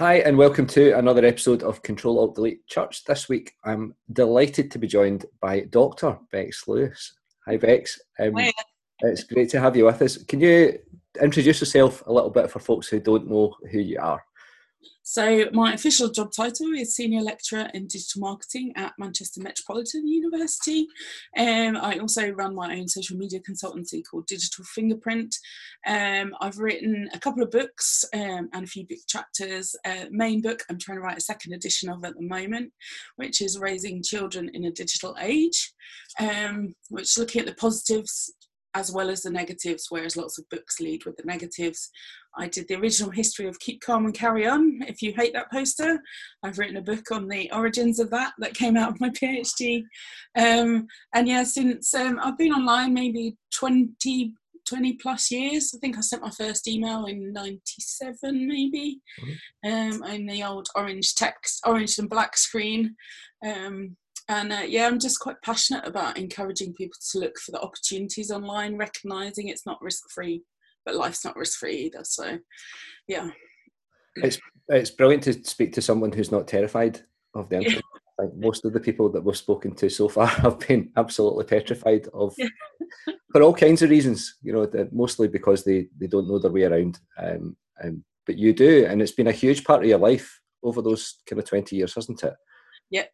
Hi, and welcome to another episode of Control Alt Delete Church. This week, I'm delighted to be joined by Dr. Bex Lewis. Hi, Bex. Um, Hi. It's great to have you with us. Can you introduce yourself a little bit for folks who don't know who you are? So, my official job title is Senior Lecturer in Digital Marketing at Manchester Metropolitan University. Um, I also run my own social media consultancy called Digital Fingerprint. Um, I've written a couple of books um, and a few book chapters. Uh, main book, I'm trying to write a second edition of at the moment, which is Raising Children in a Digital Age, um, which looking at the positives as well as the negatives, whereas lots of books lead with the negatives. I did the original history of Keep Calm and Carry On. If you hate that poster, I've written a book on the origins of that that came out of my PhD. Um, and yeah, since um, I've been online maybe 20, 20 plus years. I think I sent my first email in 97 maybe, um, in the old orange text, orange and black screen. Um, and uh, yeah, I'm just quite passionate about encouraging people to look for the opportunities online, recognizing it's not risk free, but life's not risk free either. So, yeah. It's it's brilliant to speak to someone who's not terrified of the internet. I think most of the people that we've spoken to so far have been absolutely petrified of, for all kinds of reasons. You know, mostly because they they don't know their way around. Um, um, but you do, and it's been a huge part of your life over those kind of twenty years, hasn't it? Yeah,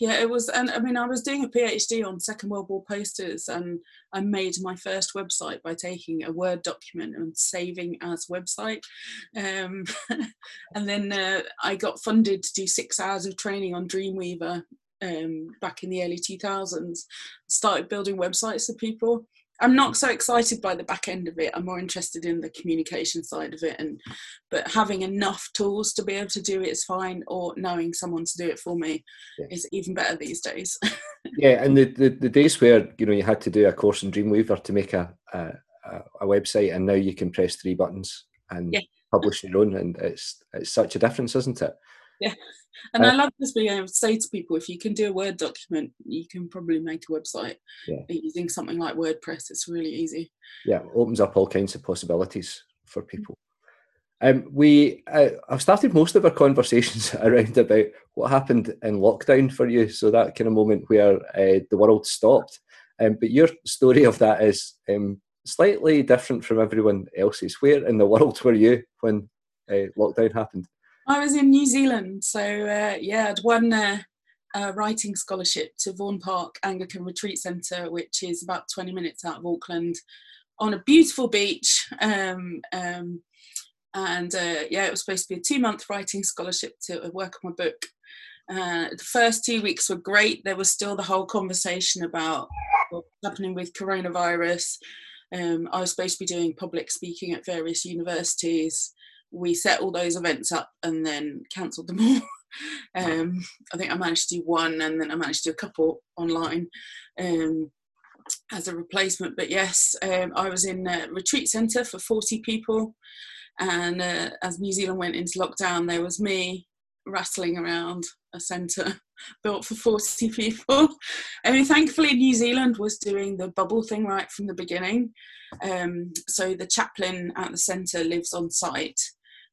yeah it was and i mean i was doing a phd on second world war posters and i made my first website by taking a word document and saving as website. Um, and then uh, i got funded to do six hours of training on dreamweaver um, back in the early 2000s started building websites for people I'm not so excited by the back end of it. I'm more interested in the communication side of it, and but having enough tools to be able to do it is fine, or knowing someone to do it for me yeah. is even better these days. yeah, and the, the, the days where you know you had to do a course in Dreamweaver to make a a, a website, and now you can press three buttons and yeah. publish your own, and it's it's such a difference, isn't it? Yeah. And uh, I love just being able to say to people, if you can do a Word document, you can probably make a website yeah. using something like WordPress. It's really easy. Yeah, opens up all kinds of possibilities for people. Um, we uh, I've started most of our conversations around about what happened in lockdown for you. So that kind of moment where uh, the world stopped. Um, but your story of that is um, slightly different from everyone else's. Where in the world were you when uh, lockdown happened? I was in New Zealand, so uh, yeah, I'd won a, a, writing scholarship to Vaughan Park Anglican Retreat Centre, which is about 20 minutes out of Auckland, on a beautiful beach. Um, um, and uh, yeah, it was supposed to be a two month writing scholarship to work on my book. Uh, the first two weeks were great. There was still the whole conversation about what's happening with coronavirus. Um, I was supposed to be doing public speaking at various universities we set all those events up and then cancelled them all. um, I think I managed to do one and then I managed to do a couple online um, as a replacement. But yes, um, I was in a retreat centre for 40 people. And uh, as New Zealand went into lockdown, there was me rattling around a centre built for 40 people. I mean, thankfully, New Zealand was doing the bubble thing right from the beginning. Um, so the chaplain at the centre lives on site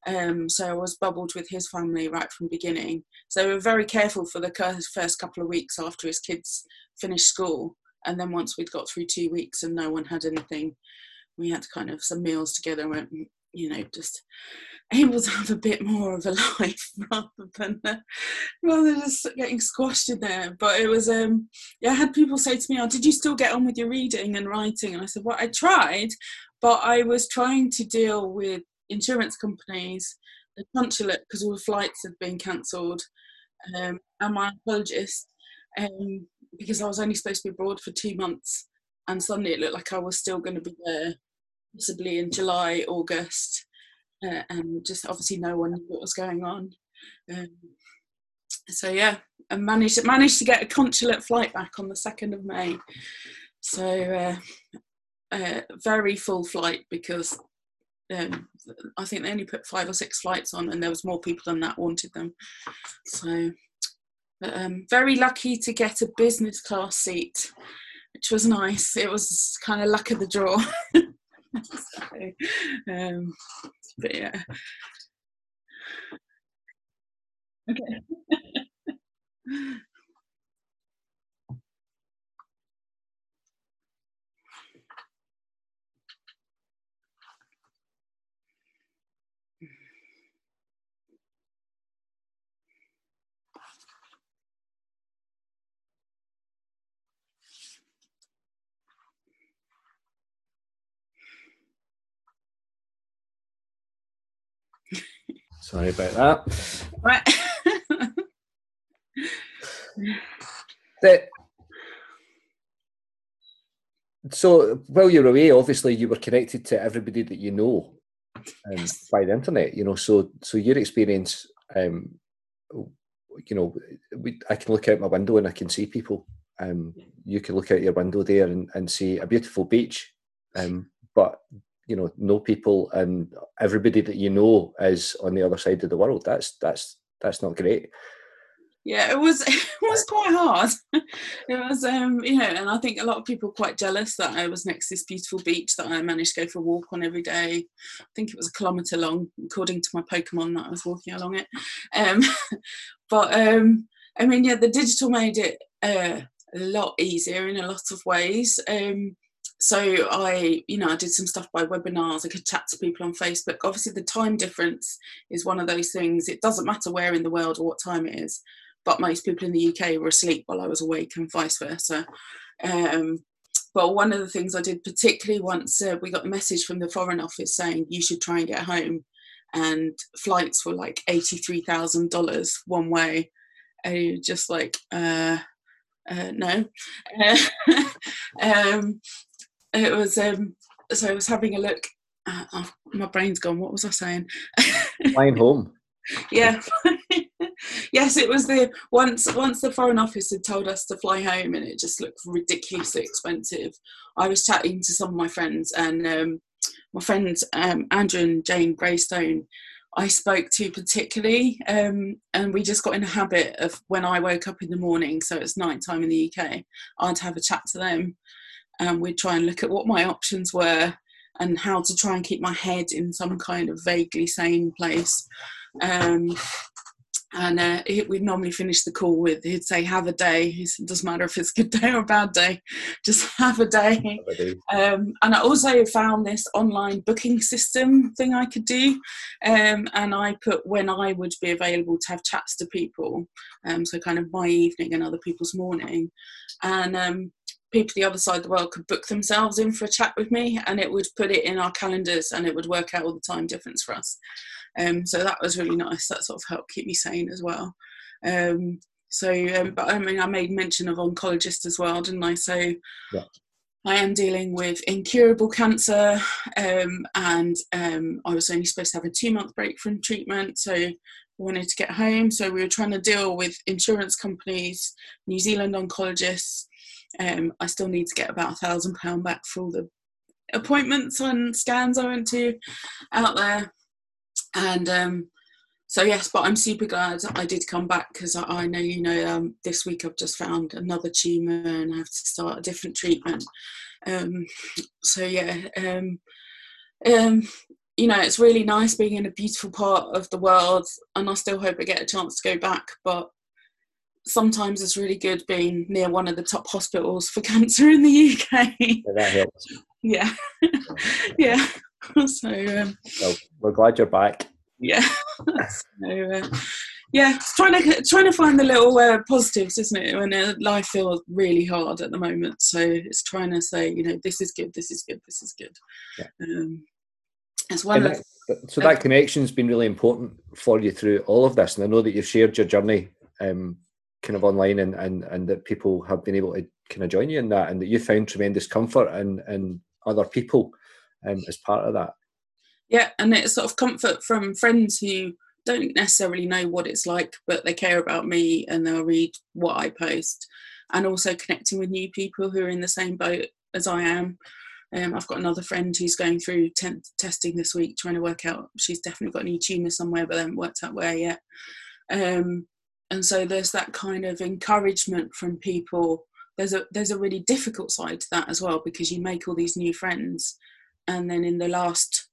um, so I was bubbled with his family right from beginning. So we were very careful for the first couple of weeks after his kids finished school. And then once we'd got through two weeks and no one had anything, we had kind of some meals together and went, you know, just able to have a bit more of a life rather than uh, rather than just getting squashed in there. But it was um yeah, I had people say to me, Oh, did you still get on with your reading and writing? And I said, Well, I tried, but I was trying to deal with insurance companies, the consulate, because all the flights had been cancelled, um, and my oncologist, um, because I was only supposed to be abroad for two months, and suddenly it looked like I was still going to be there, possibly in July, August, uh, and just obviously no one knew what was going on. Um, so yeah, I managed managed to get a consulate flight back on the second of May. So uh, uh, very full flight because um, I think they only put five or six flights on, and there was more people than that wanted them. So, but, um, very lucky to get a business class seat, which was nice. It was kind of luck of the draw. so, um, but yeah. Okay. Sorry about that. Right. So while you're away, obviously you were connected to everybody that you know um, by the internet. You know, so so your experience, um, you know, we, I can look out my window and I can see people. Um, you can look out your window there and, and see a beautiful beach, um, but you know, know people and everybody that you know is on the other side of the world. That's that's that's not great. yeah it was it was quite hard it was um you know and i think a lot of people quite jealous that i was next to this beautiful beach that i managed to go for a walk on every day i think it was a kilometre long according to my pokemon that i was walking along it um but um i mean yeah the digital made it uh, a lot easier in a lot of ways um so I, you know, I did some stuff by webinars. I could chat to people on Facebook. Obviously, the time difference is one of those things. It doesn't matter where in the world or what time it is but most people in the UK were asleep while I was awake and vice versa. Um, but one of the things I did, particularly once uh, we got the message from the Foreign Office saying you should try and get home, and flights were like $83,000 one way, and just like, uh, uh, no. um, it was, um, so I was having a look. Uh, oh, my brain's gone. What was I saying? Flying home. yeah yes it was the once once the foreign office had told us to fly home and it just looked ridiculously expensive i was chatting to some of my friends and um, my friends um, andrew and jane graystone i spoke to particularly um, and we just got in a habit of when i woke up in the morning so it's night time in the uk i'd have a chat to them and we'd try and look at what my options were and how to try and keep my head in some kind of vaguely sane place. Um, and uh, we'd normally finish the call with he'd say have a day. He said doesn't matter if it's a good day or a bad day just have a day. Um, and i also found this online booking system thing i could do. Um, and i put when i would be available to have chats to people um, so kind of my evening and other people's morning. And um, people the other side of the world could book themselves in for a chat with me and it would put it in our calendars and it would work out all the time difference for us um, so that was really nice. That sort of helped keep me sane as well. Um, so, um, but I mean, I made mention of oncologist as well, didn't I? So, yeah. I am dealing with incurable cancer, um, and um, I was only supposed to have a two month break from treatment. So, I wanted to get home. So, we were trying to deal with insurance companies, New Zealand oncologists. Um, I still need to get about a thousand pound back for all the appointments and scans I went to out there. And um, so yes but i'm super glad i did come back because I, I, know you know um, this week i've just found another tumor and i have to start a different treatment. Um, so yeah um, um, you know it's really nice being in a beautiful part of the world and i still hope i get a chance to go back but sometimes it's really good being near one of the top hospitals for cancer in the uk yeah, that helps yeah yeah so um, well, we're glad you're back. Yeah. so, uh, yeah, trying to trying to find the little uh, positives, isn't it? When uh, life feels really hard at the moment, so it's trying to say, you know, this is good, this is good, this is good. Yeah. Um, as well that, so that connection's been really important for you through all of this, and I know that you've shared your journey um, kind of online, and, and and that people have been able to kind of join you in that, and that you found tremendous comfort in in other people um, as part of that. Yeah, and it's sort of comfort from friends who don't necessarily know what it's like, but they care about me and they'll read what I post, and also connecting with new people who are in the same boat as I am. Um, I've got another friend who's going through testing this week, trying to work out. She's definitely got a new tumour somewhere, but they haven't worked out where yet. Um, and so there's that kind of encouragement from people. There's a there's a really difficult side to that as well because you make all these new friends, and then in the last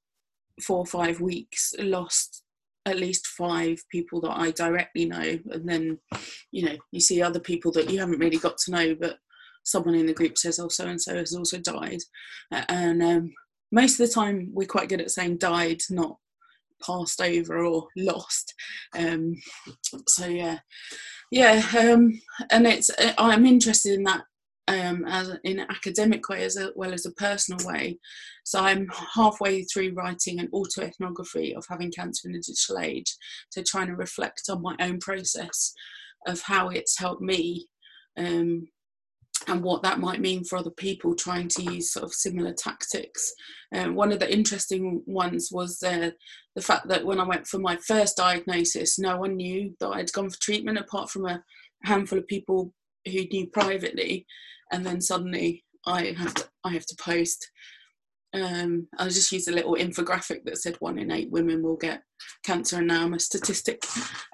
four or five weeks lost at least five people that I directly know, and then you know you see other people that you haven't really got to know, but someone in the group says, "Oh, so and so has also died," and um, most of the time we're quite good at saying died, not passed over or lost. Um, so yeah, yeah, um, and it's I'm interested in that um, as in an academic way as well as a personal way. So I'm halfway through writing an autoethnography of having cancer in the digital age, so trying to reflect on my own process of how it's helped me um, and what that might mean for other people trying to use sort of similar tactics. Um, one of the interesting ones was uh, the fact that when I went for my first diagnosis, no one knew that I'd gone for treatment apart from a handful of people who knew privately, and then suddenly I have to I have to post um, I just used a little infographic that said one in eight women will get cancer, and now I'm a statistic.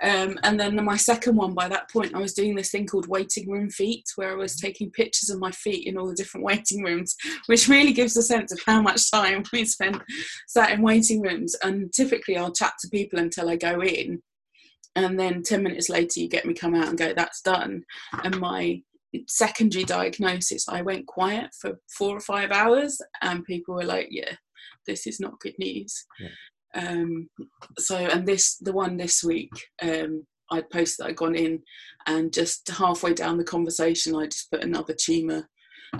Um, and then my second one, by that point, I was doing this thing called waiting room feet, where I was taking pictures of my feet in all the different waiting rooms, which really gives a sense of how much time we spend sat in waiting rooms. And typically, I'll chat to people until I go in, and then 10 minutes later, you get me come out and go, That's done. And my secondary diagnosis, I went quiet for four or five hours, and people were like, "Yeah, this is not good news." Yeah. Um, so, and this, the one this week, um, I posted that I'd gone in, and just halfway down the conversation, I just put another tumour,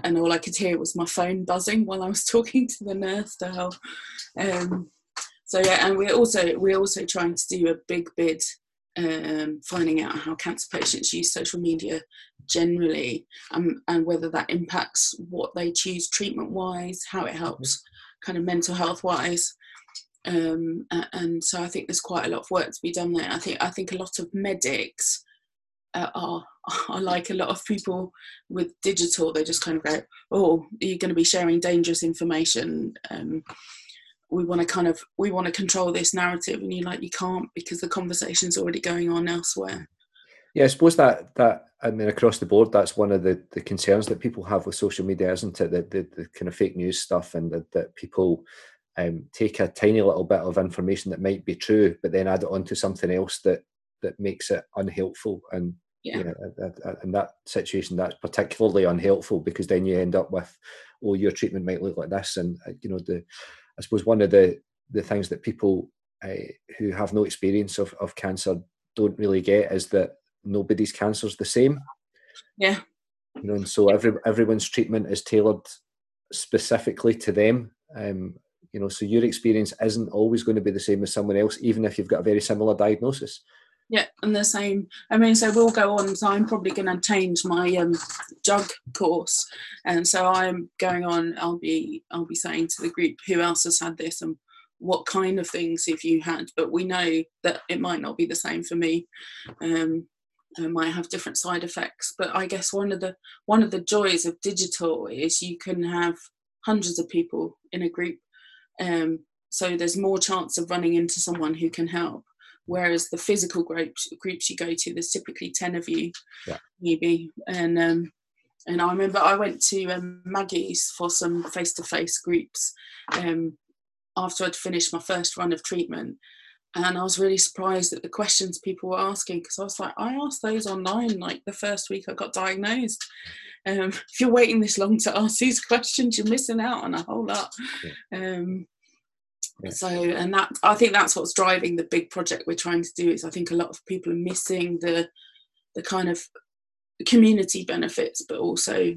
and all I could hear was my phone buzzing while I was talking to the nurse to help. Um, so yeah, and we're also we're also trying to do a big bid um, finding out how cancer patients use social media generally um, and whether that impacts what they choose treatment wise, how it helps mm-hmm. kind of mental health wise. Um, and so I think there's quite a lot of work to be done there. I think I think a lot of medics uh, are are like a lot of people with digital. They just kind of go, "Oh, you're going to be sharing dangerous information." Um, we want to kind of we want to control this narrative and you're like you can't because the conversation's already going on elsewhere yeah i suppose that that i mean across the board that's one of the the concerns that people have with social media isn't it the, the, the kind of fake news stuff and that, that people um, take a tiny little bit of information that might be true but then add it onto something else that that makes it unhelpful and yeah. you know in that situation that's particularly unhelpful because then you end up with oh your treatment might look like this and uh, you know the I suppose one of the the things that people uh, who have no experience of, of cancer don't really get is that nobody's cancer is the same. Yeah. You know, and so every everyone's treatment is tailored specifically to them. Um, you know, so your experience isn't always going to be the same as someone else, even if you've got a very similar diagnosis. Yeah, and the same. I mean, so we'll go on. So I'm probably going to change my um, jug course, and so I'm going on. I'll be I'll be saying to the group who else has had this and what kind of things have you had. But we know that it might not be the same for me. Um, might have different side effects. But I guess one of the one of the joys of digital is you can have hundreds of people in a group. Um, so there's more chance of running into someone who can help whereas the physical groups groups you go to there's typically 10 of you yeah. maybe and um and I remember I went to um, Maggie's for some face-to-face groups um, after I'd finished my first run of treatment, and I was really surprised at the questions people were asking because I was like, I asked those online like the first week I got diagnosed. Um, if you're waiting this long to ask these questions, you're missing out on a whole lot. Yeah. Um, so and that i think that's what's driving the big project we're trying to do is i think a lot of people are missing the the kind of community benefits but also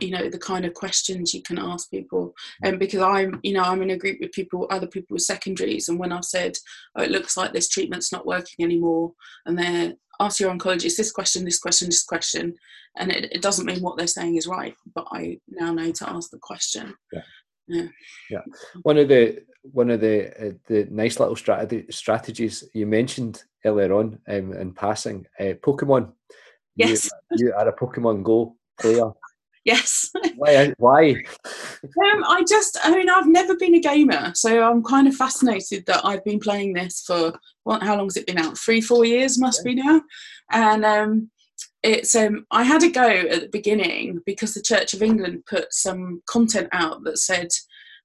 you know the kind of questions you can ask people and because i'm you know i'm in a group with people other people with secondaries and when i've said oh it looks like this treatment's not working anymore and they're ask your oncologist this question this question this question and it, it doesn't mean what they're saying is right but i now know to ask the question yeah yeah. yeah. One of the one of the uh, the nice little strategy, strategies you mentioned earlier on um, in passing, uh, Pokemon. Yes. You, you, are a Pokemon Go player. Yes. why? Why? Um, I just, I mean, I've never been a gamer, so I'm kind of fascinated that I've been playing this for what? How long has it been out? Three, four years must yeah. be now, and um, it's um I had a go at the beginning because the Church of England put some content out that said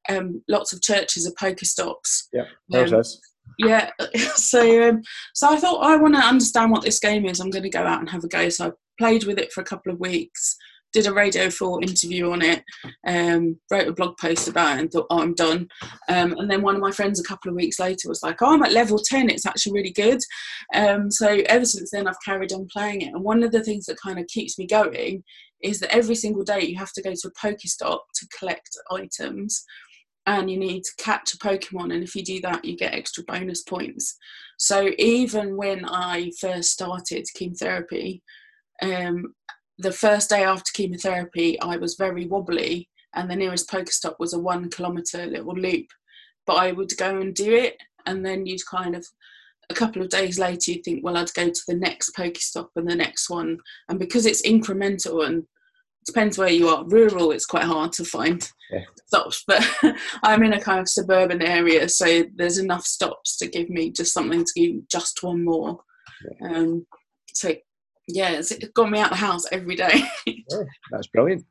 um lots of churches are Pokestops. Yeah, um, yeah. So um, so I thought I want to understand what this game is. I'm going to go out and have a go. So I played with it for a couple of weeks. Did a Radio 4 interview on it, um, wrote a blog post about it and thought, oh, I'm done. Um, and then one of my friends a couple of weeks later was like, oh, I'm at level 10, it's actually really good. Um, so ever since then, I've carried on playing it. And one of the things that kind of keeps me going is that every single day you have to go to a Pokestop to collect items and you need to catch a Pokemon. And if you do that, you get extra bonus points. So even when I first started chemotherapy, um, the first day after chemotherapy, I was very wobbly, and the nearest Pokestop was a one kilometre little loop. But I would go and do it, and then you'd kind of a couple of days later you'd think well i'd go to the next Pokestop and the next one and because it's incremental and depends where you are. Rural, it's quite hard to find yeah. stops, but I'm in a kind of suburban area, so there's enough stops to give me just something to do just one more. Yeah. Um, so yeah, it's, got me out the house every day. yeah, that's brilliant.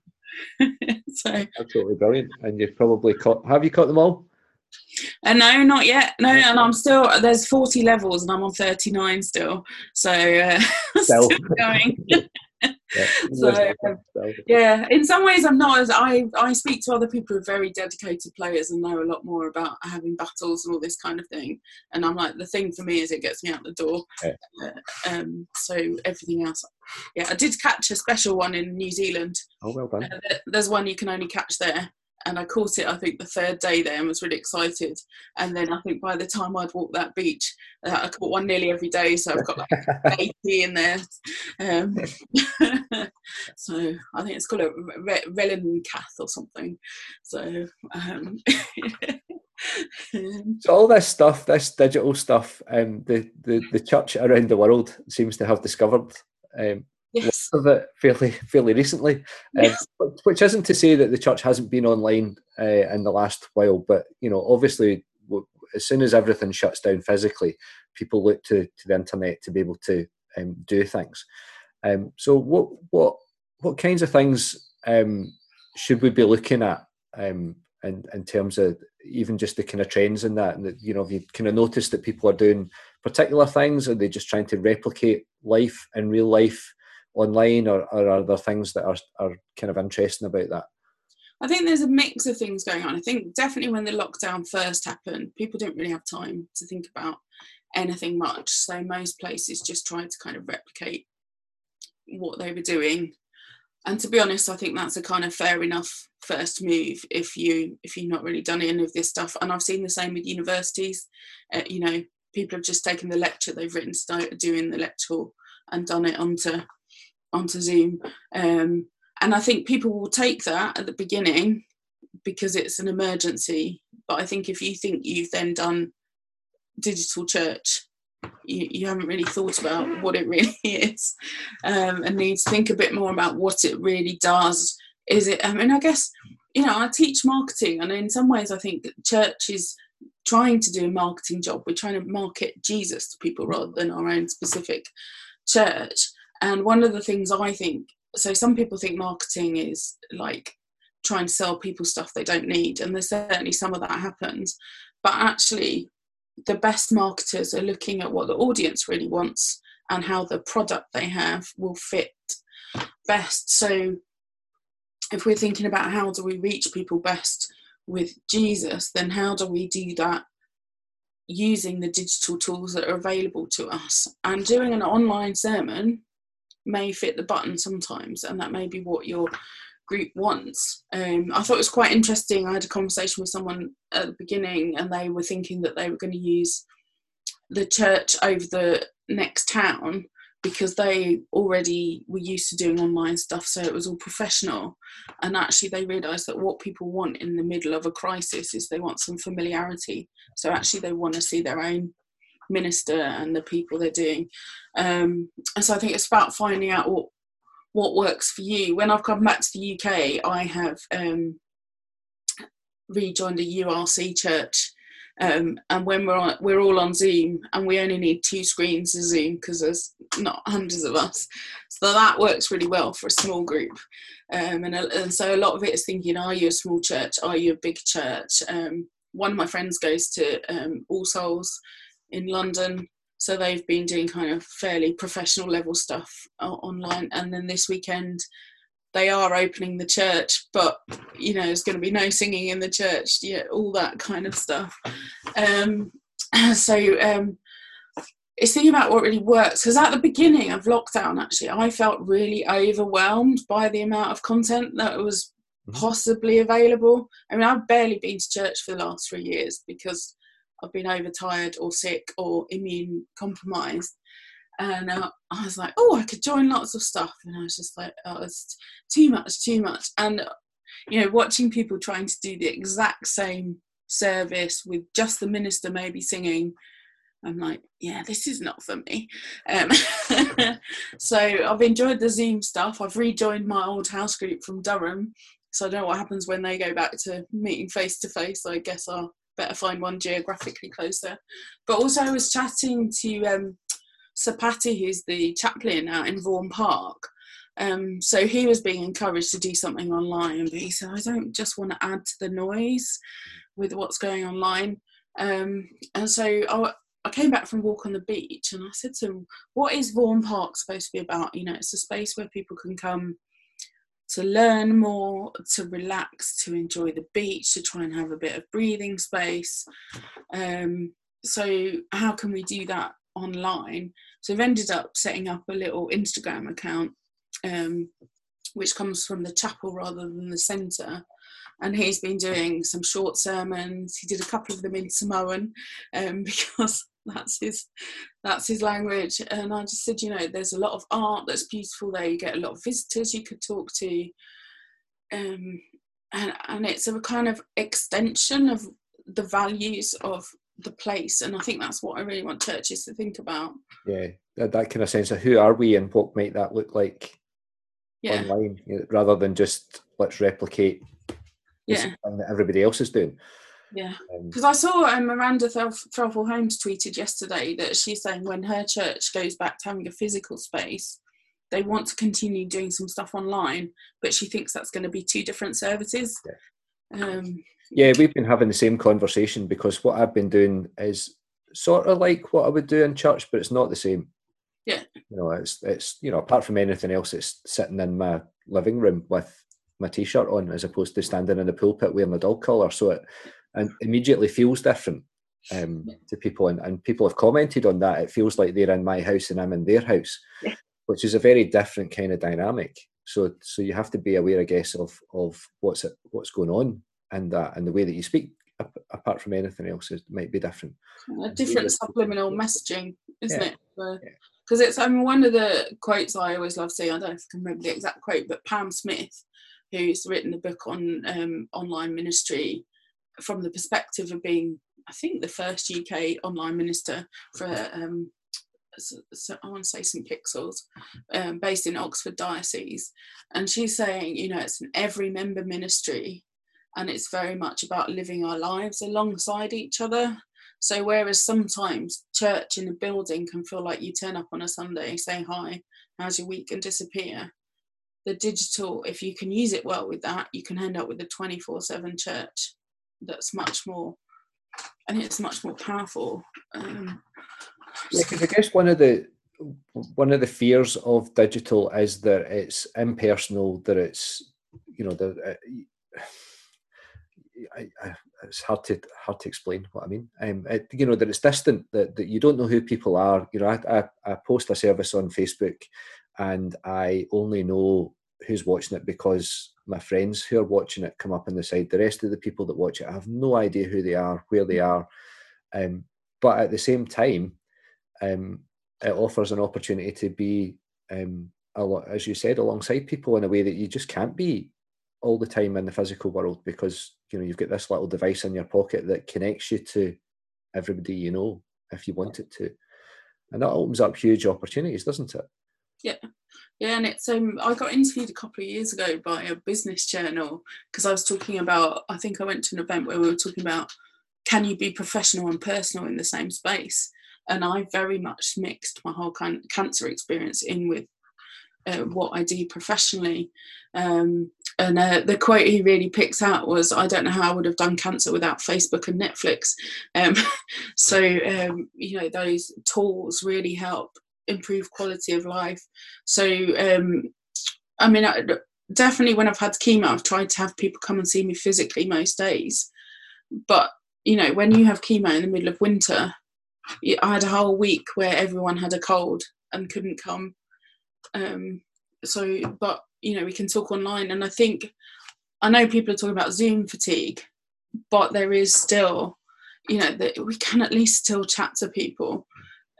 so absolutely brilliant, and you've probably caught. Have you caught them all? Uh, no, not yet. No, and I'm still there's 40 levels, and I'm on 39 still. So uh, still going so yeah in some ways i'm not as i i speak to other people who are very dedicated players and know a lot more about having battles and all this kind of thing and i'm like the thing for me is it gets me out the door. Yeah. uh, um so everything else yeah i did catch a special one in new zealand. Oh well done. Uh, there's one you can only catch there and I caught it I think the third day there and was really excited. And then I think by the time I'd walked that beach uh, I caught one nearly every day so I've got like 80 in there. Um, so I think it's called a Re- Relicanth or something. So um, so all this stuff this digital stuff um, the, the, the church around the world seems to have discovered um, yes. of it fairly fairly recently, um, yes. which isn't to say that the church hasn't been online uh, in the last while, but you know, obviously, as soon as everything shuts down physically, people look to, to the internet to be able to um, do things. Um, so, what what what kinds of things um, should we be looking at um, in in terms of even just the kind of trends in that? And that, you know, have you kind of noticed that people are doing particular things? Are they just trying to replicate life in real life? Online, or, or are there things that are, are kind of interesting about that? I think there's a mix of things going on. I think definitely when the lockdown first happened, people didn't really have time to think about anything much. So most places just tried to kind of replicate what they were doing. And to be honest, I think that's a kind of fair enough first move if you if you've not really done any of this stuff. And I've seen the same with universities. Uh, you know, people have just taken the lecture they've written, started doing the lecture and done it onto onto Zoom. Um, and I think people will take that at the beginning because it's an emergency. But I think if you think you've then done digital church, you, you haven't really thought about what it really is um, and need to think a bit more about what it really does. Is it, I mean, I guess, you know, I teach marketing, and in some ways, I think church is trying to do a marketing job. We're trying to market Jesus to people rather than our own specific church. And one of the things I think so, some people think marketing is like trying to sell people stuff they don't need, and there's certainly some of that happens. But actually, the best marketers are looking at what the audience really wants and how the product they have will fit best. So, if we're thinking about how do we reach people best with Jesus, then how do we do that using the digital tools that are available to us? And doing an online sermon may fit the button sometimes, and that may be what your group wants. Um, I thought it was quite interesting. I had a conversation with someone at the beginning, and they were thinking that they were going to use the church over the next town because they already were used to doing online stuff, so it was all professional. And actually, they realised that what people want in the middle of a crisis is they want some familiarity. So actually, they want to see their own minister and the people they're doing. Um, and so I think it's about finding out what what works for you. When I've come back to the UK, I have um, rejoined a URC church. Um, and when we're on, we're all on Zoom, and we only need two screens of Zoom because there's not hundreds of us. So that works really well for a small group. Um, and, and, so a lot of it is thinking: Are you a small church? Are you a big church? Um, one of my friends goes to um, All Souls in London. So they've been doing kind of fairly professional level stuff uh, online. And then this weekend, they are opening the church, but you know, there's going to be no singing in the church, yeah, all that kind of stuff. Um, so um, it's thinking about what really works because at the beginning of lockdown, actually, I felt really overwhelmed by the amount of content that was mm-hmm. possibly available. I mean, I've barely been to church for the last three years because I've been overtired or sick or immune compromised. And uh, I was like, oh, I could join lots of stuff. And I was just like, oh, it's too much, too much. And, you know, watching people trying to do the exact same service with just the minister maybe singing I'm like, yeah, this is not for me. Um, so I've enjoyed the Zoom stuff. I've rejoined my old house group from Durham. So I don't know what happens when they go back to meeting face to face. I guess I'll better find one geographically closer. But also, I was chatting to um, Sir Patty, who's the chaplain out in Vaughan Park. Um, so he was being encouraged to do something online, but he said, I don't just want to add to the noise with what's going online. Um, and so I, I came back from walk on the beach and I said to him, What is Vaughan Park supposed to be about? You know, it's a space where people can come to learn more, to relax, to enjoy the beach, to try and have a bit of breathing space. Um, so, how can we do that online? So, I've ended up setting up a little Instagram account, um, which comes from the chapel rather than the centre and he's been doing some short sermons. He did a couple of them in Samoan um, because that's his that's his language. And i just said you know there's a lot of art that's beautiful there. You get a lot of visitors you could talk to. Um, and and it's a kind of extension of the values of the place. And i think that's what i really want churches to think about. Yeah that, that kind of sense of who are we and what might that look like yeah. online rather than just let's replicate yeah. thing that everybody else is doing yeah, because um, I saw um, Miranda Threlfall Holmes tweeted yesterday that she's saying when her church goes back to having a physical space, they want to continue doing some stuff online, but she thinks that's going to be two different services. Yeah. Um, yeah, we've been having the same conversation because what I've been doing is sort of like what I would do in church, but it's not the same. Yeah. You know, it's it's you know, apart from anything else, it's sitting in my living room with my t-shirt on as opposed to standing in the pulpit wearing a dog collar. So it and immediately feels different um, to people. And, and people have commented on that. It feels like they're in my house and I'm in their house, which is a very different kind of dynamic. So, so you have to be aware, I guess, of of what's what's going on and that, and the way that you speak. Apart from anything else, it might be different. A different subliminal messaging, isn't yeah. it? Because yeah. it's I mean one of the quotes I always love seeing. I don't know if I can remember the exact quote, but Pam Smith, who's written the book on um, online ministry, from the perspective of being, I think, the first UK online minister for, um, so, so I want to say St Pixels, um, based in Oxford Diocese. And she's saying, you know, it's an every member ministry and it's very much about living our lives alongside each other. So whereas sometimes church in a building can feel like you turn up on a Sunday, say hi, how's your week, and disappear. The digital, if you can use it well with that, you can end up with a 24 7 church that's much more and it's much more powerful um, yeah because i guess one of the one of the fears of digital is that it's impersonal that it's you know the uh, I, I, it's hard to hard to explain what I mean. Um, it, you know that it's distant, that, that you don't know who people are. You know, I, I, I post a service on Facebook, and I only know who's watching it because my friends who are watching it come up on the side. The rest of the people that watch it, I have no idea who they are, where they are. Um, but at the same time, um, it offers an opportunity to be, um, lot, as you said, alongside people in a way that you just can't be all the time in the physical world because you know you've got this little device in your pocket that connects you to everybody you know if you want it to, and that opens up huge opportunities, doesn't it? Yeah, yeah, and it's um I got interviewed a couple of years ago by a business journal because I was talking about I think I went to an event where we were talking about can you be professional and personal in the same space, and I very much mixed my whole kind cancer experience in with uh, what I do professionally. Um, and uh, the quote he really picks out was, "I don't know how I would have done cancer without Facebook and Netflix." Um, so um, you know those tools really help improve quality of life. So um, I mean, I, definitely when I've had chemo, I've tried to have people come and see me physically most days. But you know, when you have chemo in the middle of winter, I had a whole week where everyone had a cold and couldn't come. Um, so, but you know, we can talk online, and I think I know people are talking about Zoom fatigue, but there is still, you know, that we can at least still chat to people.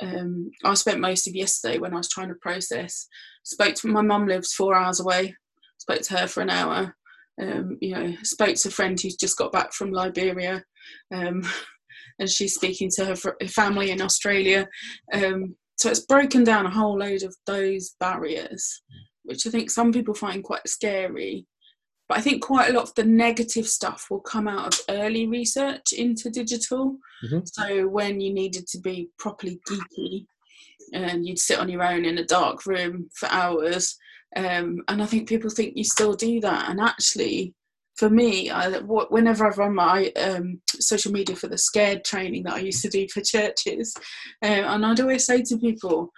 Um, I spent most of yesterday when I was trying to process. Spoke to my mum lives four hours away. Spoke to her for an hour. Um, you know, spoke to a friend who's just got back from Liberia, um, and she's speaking to her family in Australia. Um, so it's broken down a whole load of those barriers, which I think some people find quite scary. But I think quite a lot of the negative stuff will come out of early research into digital. Mm-hmm. So when you needed to be properly geeky and you'd sit on your own in a dark room for hours. Um, and I think people think you still do that. And actually, for me, I, whenever I've run my um, social media for the scared training that I used to do for churches, um, and I'd always say to people,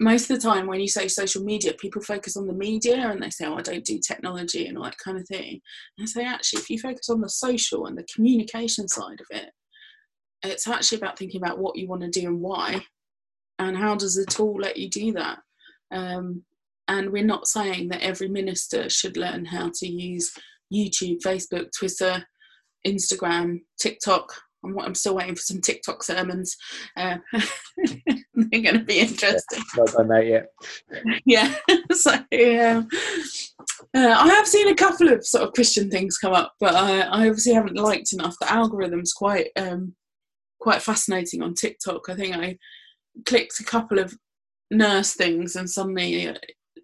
most of the time when you say social media, people focus on the media and they say, oh, I don't do technology and all that kind of thing. And I say, actually, if you focus on the social and the communication side of it, it's actually about thinking about what you want to do and why, and how does the tool let you do that. Um, and we're not saying that every minister should learn how to use YouTube, Facebook, Twitter, Instagram, TikTok. I'm, I'm still waiting for some TikTok sermons. Uh, they're going to be interesting. Not done that yet. yeah. so yeah, uh, I have seen a couple of sort of Christian things come up, but I, I obviously haven't liked enough. The algorithm's quite um, quite fascinating on TikTok. I think I clicked a couple of nurse things and suddenly uh,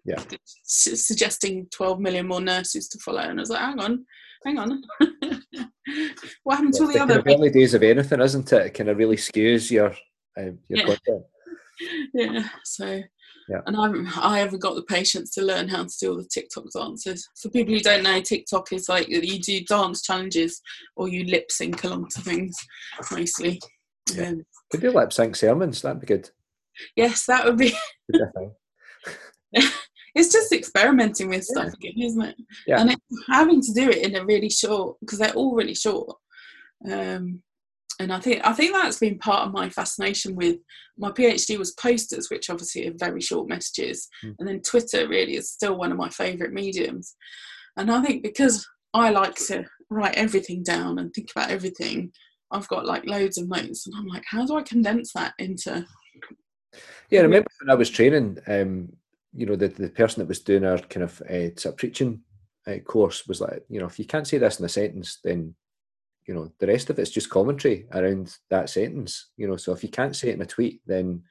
yeah. suggesting 12 million more nurses to follow. And I was like, hang on, hang on. What happened to the, the other? Kind of early days of anything, isn't it? It kind of really skews your, um, your yeah. content. Yeah. So, yeah. and I haven't, I haven't got the patience to learn how to do all the TikTok dances. For people who don't know, TikTok is like you do dance challenges or you lip sync along to things mostly. Yeah. Um, Could do lip sync sermons. That'd be good. Yes, that would be it's just experimenting with stuff yeah. again, isn't it? Yeah. And having to do it in a really short because they're all really short. Um, and I think I think that's been part of my fascination with my PhD was posters, which obviously are very short messages, mm. and then Twitter really is still one of my favourite mediums. And I think because I like to write everything down and think about everything, I've got like loads of notes, and I'm like, how do I condense that into? Yeah, I remember when I was training, um, you know, the, the person that was doing our kind of uh, sort of preaching uh, course was like, you know, if you can't say this in a sentence, then, you know, the rest of it's just commentary around that sentence. You know, so if you can't say it in a tweet, then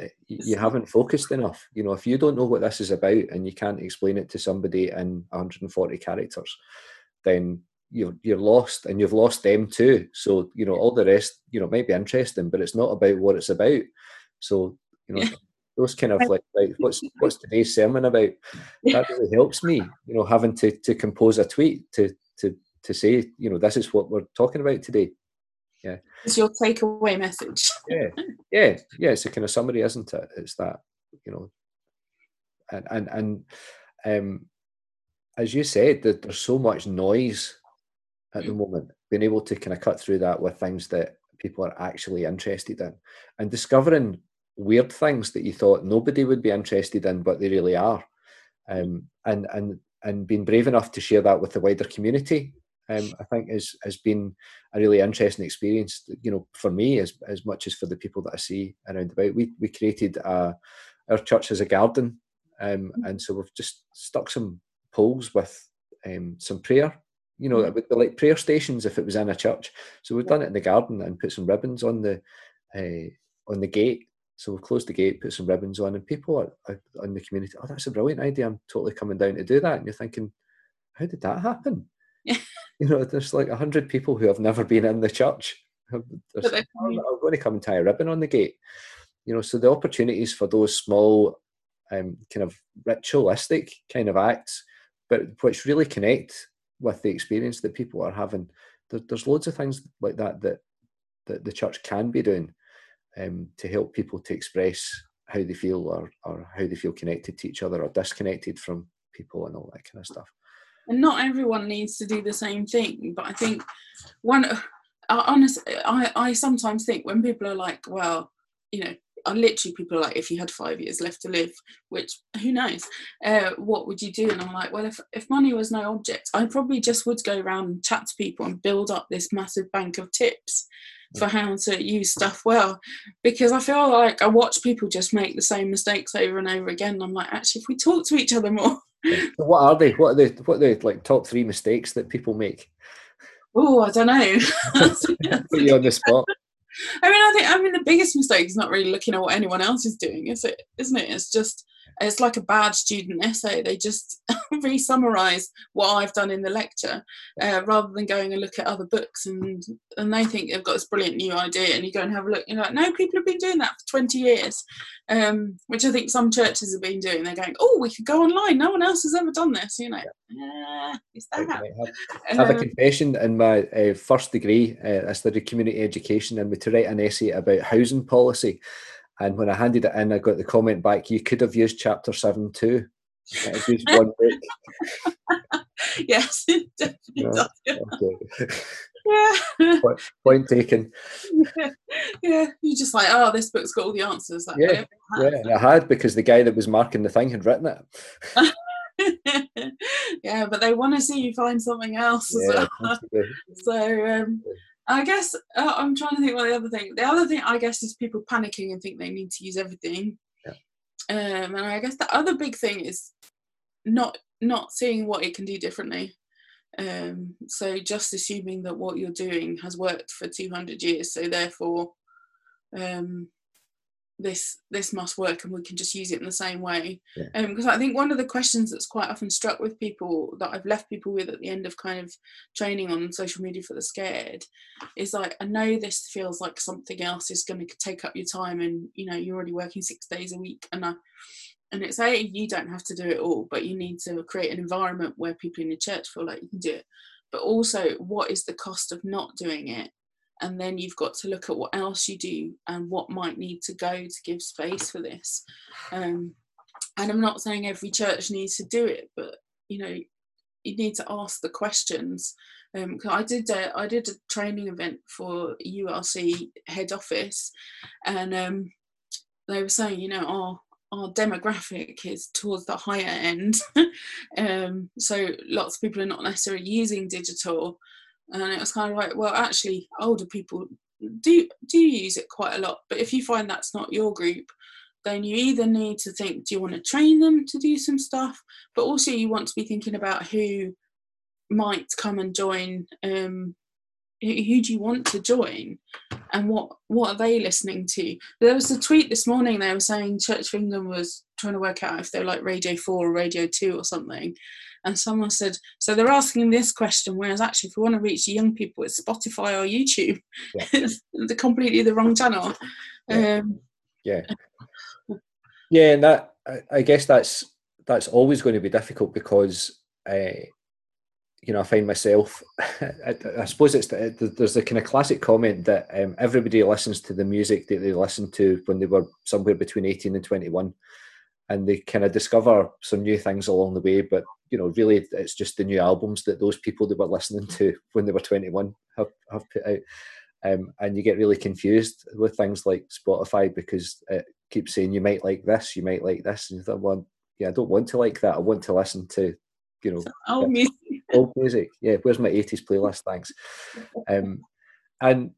uh, you haven't focused enough. You know, if you don't know what this is about and you can't explain it to somebody in 140 characters, then you're you're lost and you've lost them too. So you know, all the rest, you know, might be interesting, but it's not about what it's about. So you know, those kind of like, like what's what's today's sermon about? That really helps me, you know, having to to compose a tweet to to to say, you know, this is what we're talking about today. Yeah. It's your takeaway message. yeah. Yeah. Yeah. It's a kind of summary, isn't it? It's that, you know, and and and um as you said, that there's so much noise at the moment, being able to kind of cut through that with things that people are actually interested in and discovering weird things that you thought nobody would be interested in, but they really are. Um, and and and being brave enough to share that with the wider community, um, I think is has been a really interesting experience. You know, for me as as much as for the people that I see around about. We we created a, our church as a garden, um, and so we've just stuck some poles with um, some prayer. You know, it would be like prayer stations if it was in a church. So we've done it in the garden and put some ribbons on the uh, on the gate so we've closed the gate, put some ribbons on, and people are, are in the community. Oh, that's a brilliant idea! I'm totally coming down to do that. And you're thinking, how did that happen? you know, there's like a hundred people who have never been in the church. are going to come and tie a ribbon on the gate. You know, so the opportunities for those small um, kind of ritualistic kind of acts, but which really connect with the experience that people are having. There, there's loads of things like that that that the church can be doing um, to help people to express how they feel or, or how they feel connected to each other or disconnected from people and all that kind of stuff. And not everyone needs to do the same thing, but I think one, I honestly, I, I sometimes think when people are like, well, you know, I literally people are like, if you had five years left to live, which who knows, uh, what would you do? And I'm like, well, if if money was no object, I probably just would go around and chat to people and build up this massive bank of tips for how to use stuff well because I feel like I watch people just make the same mistakes over and over again. I'm like, actually, if we talk to each other more. what are they? What are the what are the like top three mistakes that people make? Oh, I don't know. Put you on the spot. I mean, I think I mean the biggest mistake is not really looking at what anyone else is doing, is it? Isn't it? It's just it's like a bad student essay. They just re-summarize what I've done in the lecture, uh, rather than going and look at other books and and they think they've got this brilliant new idea, and you go and have a look. You're like, no, people have been doing that for 20 years, um, which I think some churches have been doing. They're going, oh, we could go online. No one else has ever done this. You know, yeah, is that? Have, have um, a confession in my uh, first degree. Uh, I studied community education, and we to write an essay about housing policy. And when I handed it in, I got the comment back, you could have used chapter seven too. used one yes, it definitely. Okay. yeah. Point, point, taken. Yeah. yeah, you're just like, oh, this book's got all the answers. Like, yeah, yeah, I had because the guy that was marking the thing had written it. yeah, but they want to see you find something else yeah, well. So, um, I guess uh, I'm trying to think what the other thing. The other thing I guess is people panicking and think they need to use everything. Yeah. Um, and I guess the other big thing is not not seeing what it can do differently. Um, so just assuming that what you're doing has worked for 200 years, so therefore um, this this must work and we can just use it in the same way. Yeah. um, because i think one of the questions that's quite often struck with people that i've left people with at the end of kind of training on social media for the scared is like i know this feels like something else is going to take up your time and you know you're already working six days a week and I, and it's a you don't have to do it all but you need to create an environment where people in the church feel like you can do it. But also what is the cost of not doing it and then you've got to look at what else you do and what might need to go to give space for this. Um, and i'm not saying every church needs to do it but you know you need to ask the questions. Um, I did a, I did a training event for URC head office, and um, they were saying, you know, our our demographic is towards the higher end, um, so lots of people are not necessarily using digital, and it was kind of like well actually older people do do use it quite a lot. But if you find that's not your group then you either need to think do you want to train them to do some stuff? But also you want to be thinking about who might come and join um, who, do you want to join? And what what are they listening to? There was a tweet this morning they were saying church of england was trying to work out if they're like radio 4 or radio 2 or something and someone said, so they're asking this question, whereas actually, if we want to reach young people, it's Spotify or YouTube. Yeah. it's the completely the wrong channel. Yeah. Um, yeah. yeah, and that I, I, guess that's that's always going to be difficult because uh, you know I find myself. I, I suppose it's the, there's a kind of classic comment that um, everybody listens to the music that they listened to when they were somewhere between eighteen and twenty one and they kind of discover some new things along the way. But you know, really, it's just the new albums that those people that were listening to when they were 21 have, have put out. Um, and you get really confused with things like Spotify because it keeps saying you might like this, you might like this, and you thought, well, yeah, I don't want to like that. I want to listen to, you know, old music. Old music. Yeah, where's my 80s playlist? Thanks. Um, and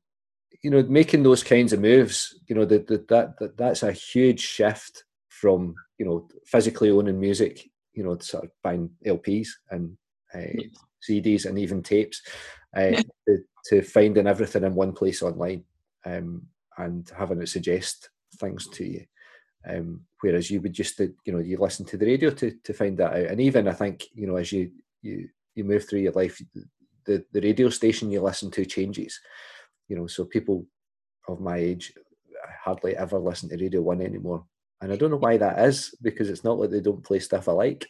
you know, making those kinds of moves, you know, that that, that that's a huge shift from you know physically owning music you know sort of buying lps and uh, cds and even tapes uh, to, to, finding everything in one place online um, and having it suggest things to you. Um, whereas you would just you know you listen to the radio to, to find that out. And even i think you know as you you you move through your life the the radio station you listen to changes. You know so people of my age hardly ever listen to radio one anymore and I don't know why that is because it's not like they don't play stuff I like,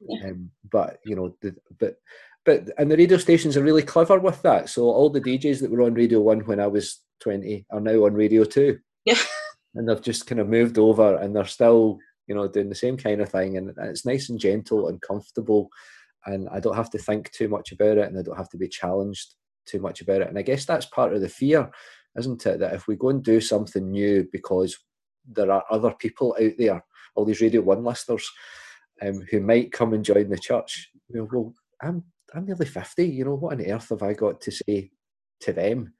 yeah. um, but you know, the, but but and the radio stations are really clever with that. So all the DJs that were on Radio One when I was twenty are now on Radio Two. Yeah, and they've just kind of moved over, and they're still you know doing the same kind of thing, and it's nice and gentle and comfortable, and I don't have to think too much about it, and I don't have to be challenged too much about it. And I guess that's part of the fear, isn't it? That if we go and do something new because there are other people out there, all these Radio One listeners, um, who might come and join the church. You know, well, I'm I'm nearly fifty. You know, what on earth have I got to say to them?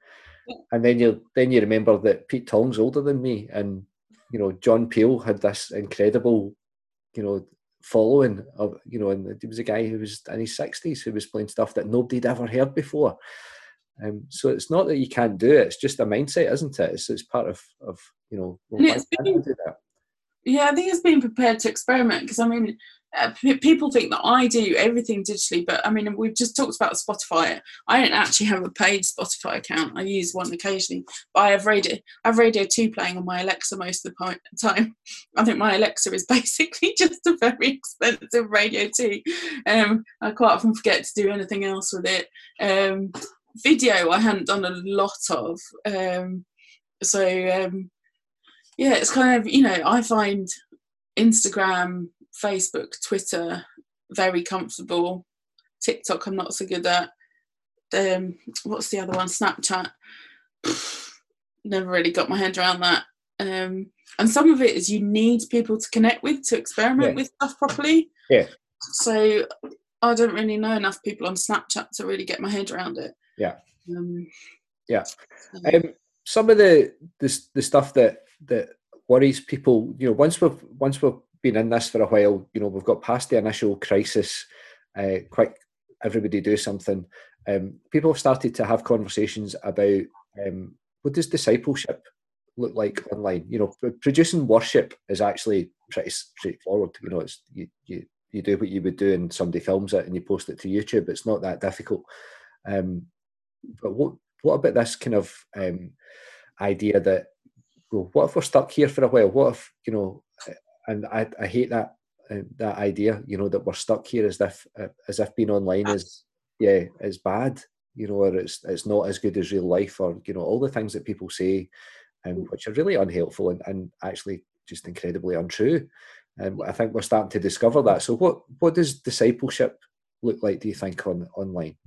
And then you then you remember that Pete Tong's older than me, and you know John Peel had this incredible, you know, following of you know, and there was a guy who was in his sixties who was playing stuff that nobody'd ever heard before. Um, so it's not that you can't do it; it's just a mindset, isn't it? It's, it's part of of you know. Well, yeah, I think it's being prepared to experiment because I mean, uh, p- people think that I do everything digitally, but I mean, we've just talked about Spotify. I don't actually have a paid Spotify account. I use one occasionally, but I have radio. I have Radio Two playing on my Alexa most of the time. I think my Alexa is basically just a very expensive Radio Two. Um, I quite often forget to do anything else with it. Um, video, I hadn't done a lot of. Um, so um, yeah, it's kind of you know I find Instagram Facebook, Twitter, very comfortable. TikTok, I'm not so good at. Um, what's the other one? Snapchat. Never really got my head around that. Um, and some of it is you need people to connect with to experiment yeah. with stuff properly. Yeah. So I don't really know enough people on Snapchat to really get my head around it. Yeah. Um, yeah. Um, some of the, the the stuff that that worries people, you know, once we've once we've been in this for a while. You know, we've got past the initial crisis. Uh, quick, everybody do something. Um, people have started to have conversations about um, what does discipleship look like online. You know, producing worship is actually pretty straightforward. You know, it's you you you do what you would do, and somebody films it and you post it to YouTube. It's not that difficult. Um, but what what about this kind of um, idea that well, what if we're stuck here for a while? What if you know and I, I hate that uh, that idea, you know, that we're stuck here as if uh, as if being online is yeah is bad, you know, or it's it's not as good as real life, or you know, all the things that people say, um, which are really unhelpful and, and actually just incredibly untrue. And I think we're starting to discover that. So, what what does discipleship look like? Do you think on online?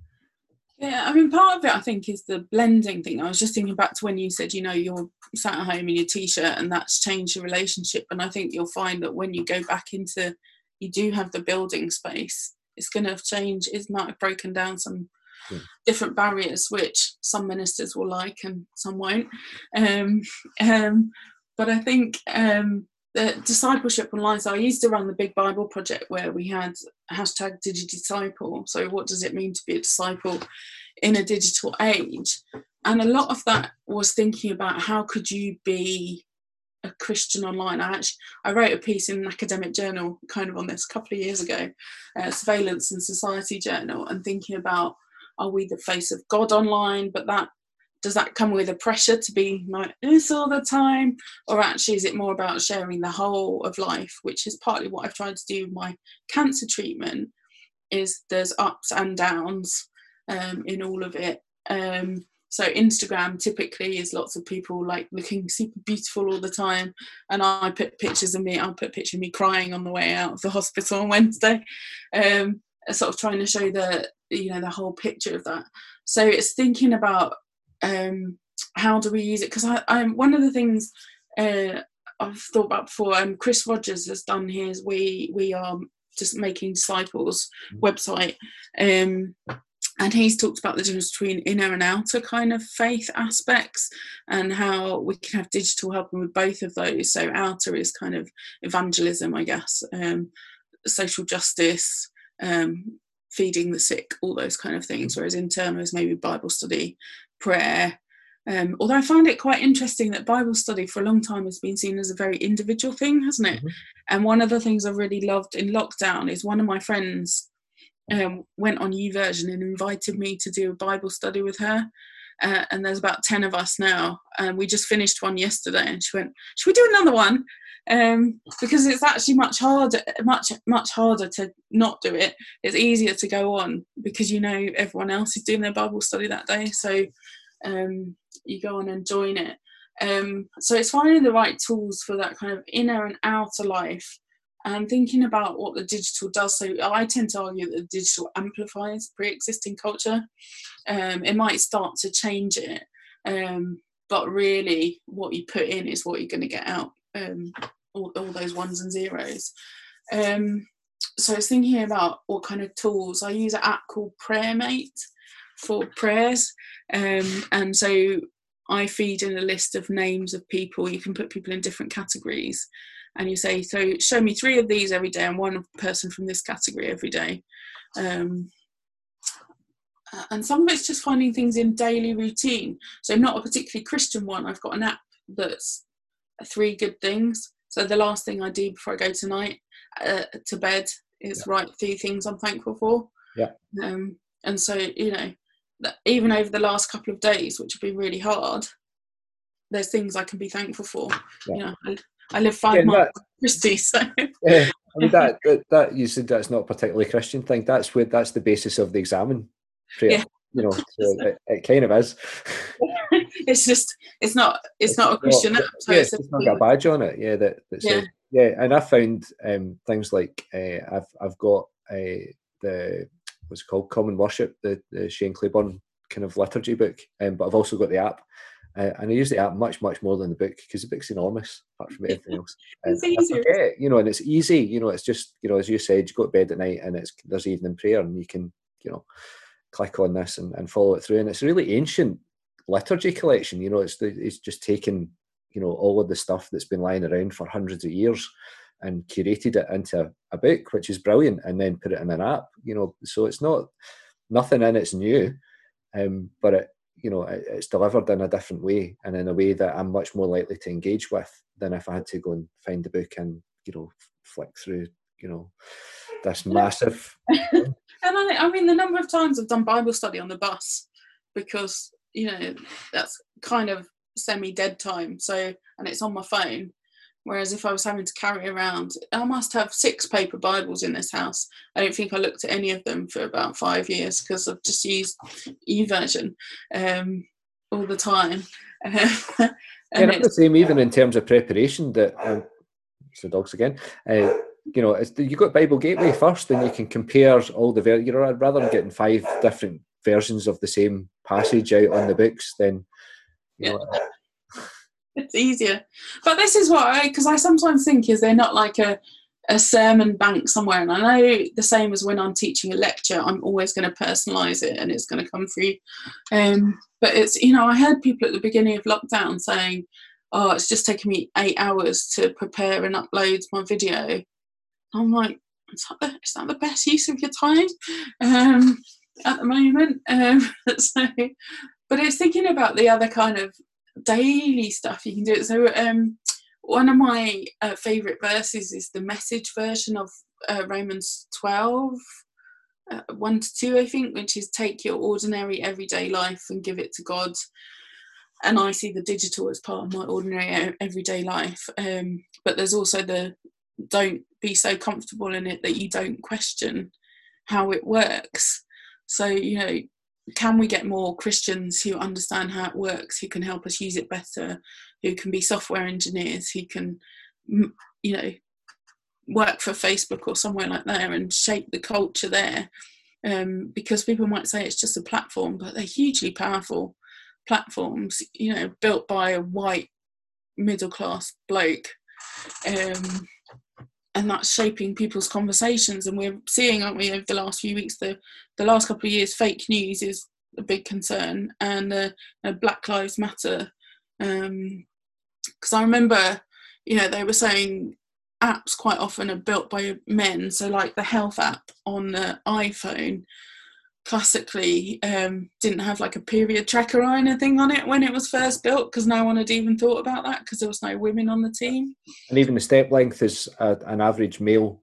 Yeah, I mean, part of it I think is the blending thing. I was just thinking back to when you said, you know, you're sat at home in your t-shirt and that's changed your relationship. And I think you'll find that when you go back into, you do have the building space. It's going to change. It might have broken down some yeah. Different barriers, which some ministers will like and some won't. Um, um, but I think um, the discipleship online. So I used to run the Big Bible Project where we had hashtag DigiDisciple. So what does it mean to be a disciple in a digital age? And a lot of that was thinking about how could you be a Christian online. I actually I wrote a piece in an academic journal kind of on this a couple of years ago, uh, Surveillance and Society Journal, and thinking about are we the face of God online? But that does that come with a pressure to be like this all the time? Or actually is it more about sharing the whole of life which is partly what i've tried to do with my cancer treatment is there's ups and downs um, in all of it. Um, so instagram typically is lots of people like looking super beautiful all the time and i put pictures of me i'll put a picture of me crying on the way out of the hospital on wednesday um, sort of trying to show the you know the whole picture of that. So it's thinking about um, how do we use it? Because I, I'm one of the things uh, I've thought about before. Um, Chris Rogers has done his "We We Are Just Making Disciples" mm. website, um, and he's talked about the difference between inner and outer kind of faith aspects, and how we can have digital helping with both of those. So outer is kind of evangelism, I guess, um, social justice. Um, feeding the sick, all those kind of things. Whereas internal is maybe Bible study, prayer. Um, although I find it quite interesting that Bible study for a long time has been seen as a very individual thing, hasn't it? Mm-hmm. And one of the things I really loved in lockdown is one of my friends um, went on YouVersion and invited me to do a Bible study with her. Uh, and there's about 10 of us now. And we just finished one yesterday and she went should we do another one? Um, because it's actually much harder much much harder to not do it. It's easier to go on because you know everyone else is doing their bible study that day. So um, you go on and join it. Um, so it's finding the right tools for that kind of inner and outer life and thinking about what the digital does. So I tend to argue that the digital amplifies pre-existing culture. Um, it might start to change it, um, but really, what you put in is what you're going to get out. Um, all, all, those ones and zeros. Um, so I was thinking about what kind of tools. I use an app called PrayerMate for prayers, um, and so I feed in a list of names of people. You can put people in different categories and you say, so show me three of these every day and one person from this category every day. Um, and some of it's just finding things in daily routine. So not a particularly Christian one. I've got an app that's three good things. So the last thing I do before I go tonight uh, to bed is yeah. write three things I'm thankful for. Yeah. Um, and so you know, even over the last couple of days, which have been really hard, there's things I can be thankful for. Yeah. You know, I live five yeah, miles from Christie, so. yeah, I mean that, that, that you said that's not a particularly Christian thing. That's where that's the basis of the examen prayer. Yeah. You know, so it, it, kind of is. it's just it's not it's, it's not a Christian not, app. So yeah, it's, it's not got a badge on it. Yeah, that, that yeah. Says, yeah, and I found um, things like uh, I've I've got uh, the what's it called Common Worship, the, the Shane Claiborne kind of liturgy book, um, but I've also got the app uh, and I use the app much, much more than the book because the book's enormous, apart from everything else. it's easy. you know, and it's easy. You know, it's just, you know, as you said, you go to bed at night and it's there's evening prayer and you can, you know, click on this and, and follow it through. And it's a really ancient liturgy collection. You know, it's the, it's just taken, you know, all of the stuff that's been lying around for hundreds of years and curated it into a, a book, which is brilliant, and then put it in an app. You know, so it's not nothing in it's new, um, but it you know it's delivered in a different way and in a way that I'm much more likely to engage with than if I had to go and find the book and you know flick through you know this massive. and I, I mean, the number of times I've done Bible study on the bus because you know that's kind of semi dead time. So and it's on my phone. Whereas if I was having to carry around, I must have six paper Bibles in this house. I don't think I looked at any of them for about five years because I've just used YouVersion um, all the time. and yeah, it's the same even in terms of preparation. That um, so dogs again. Uh, you know, you got Bible Gateway first, and you can compare all the ver- you know rather than getting five different versions of the same passage out on the books, then you yeah. know, it's easier. But this is what I, because I sometimes think is they're not like a, a sermon bank somewhere. And I know the same as when I'm teaching a lecture, I'm always going to personalize it and it's going to come through. Um, but it's, you know, I heard people at the beginning of lockdown saying, oh, it's just taking me eight hours to prepare and upload my video. I'm like, is that the, is that the best use of your time um, at the moment? Um, so, but it's thinking about the other kind of daily stuff you can do it. So um, one of my uh, favorite verses is the message version of uh, Romans 12. Uh, 1 to 2, I think, which is take your ordinary everyday life and give it to God. And I see the digital as part of my ordinary everyday life. Um, but there's also the don't be so comfortable in it that you don't question how it works. So, you know, can we get more Christians who understand how it works, who can help us use it better, who can be software engineers, who can, you know, work for Facebook or somewhere like that and shape the culture there? Um, because people might say it's just a platform, but they're hugely powerful platforms, you know, built by a white middle class bloke. Um, and that's shaping people's conversations. And we're seeing aren't we over the last few weeks the the last couple of years fake news is a big concern and uh, black lives matter. Because um, i remember you know they were saying apps quite often are built by men. So like the health app on the iphone classically um, didn't have like a period tracker or anything on it when it was first built because no one had even thought about that because there was no women on the team. And even the step length is a, an average male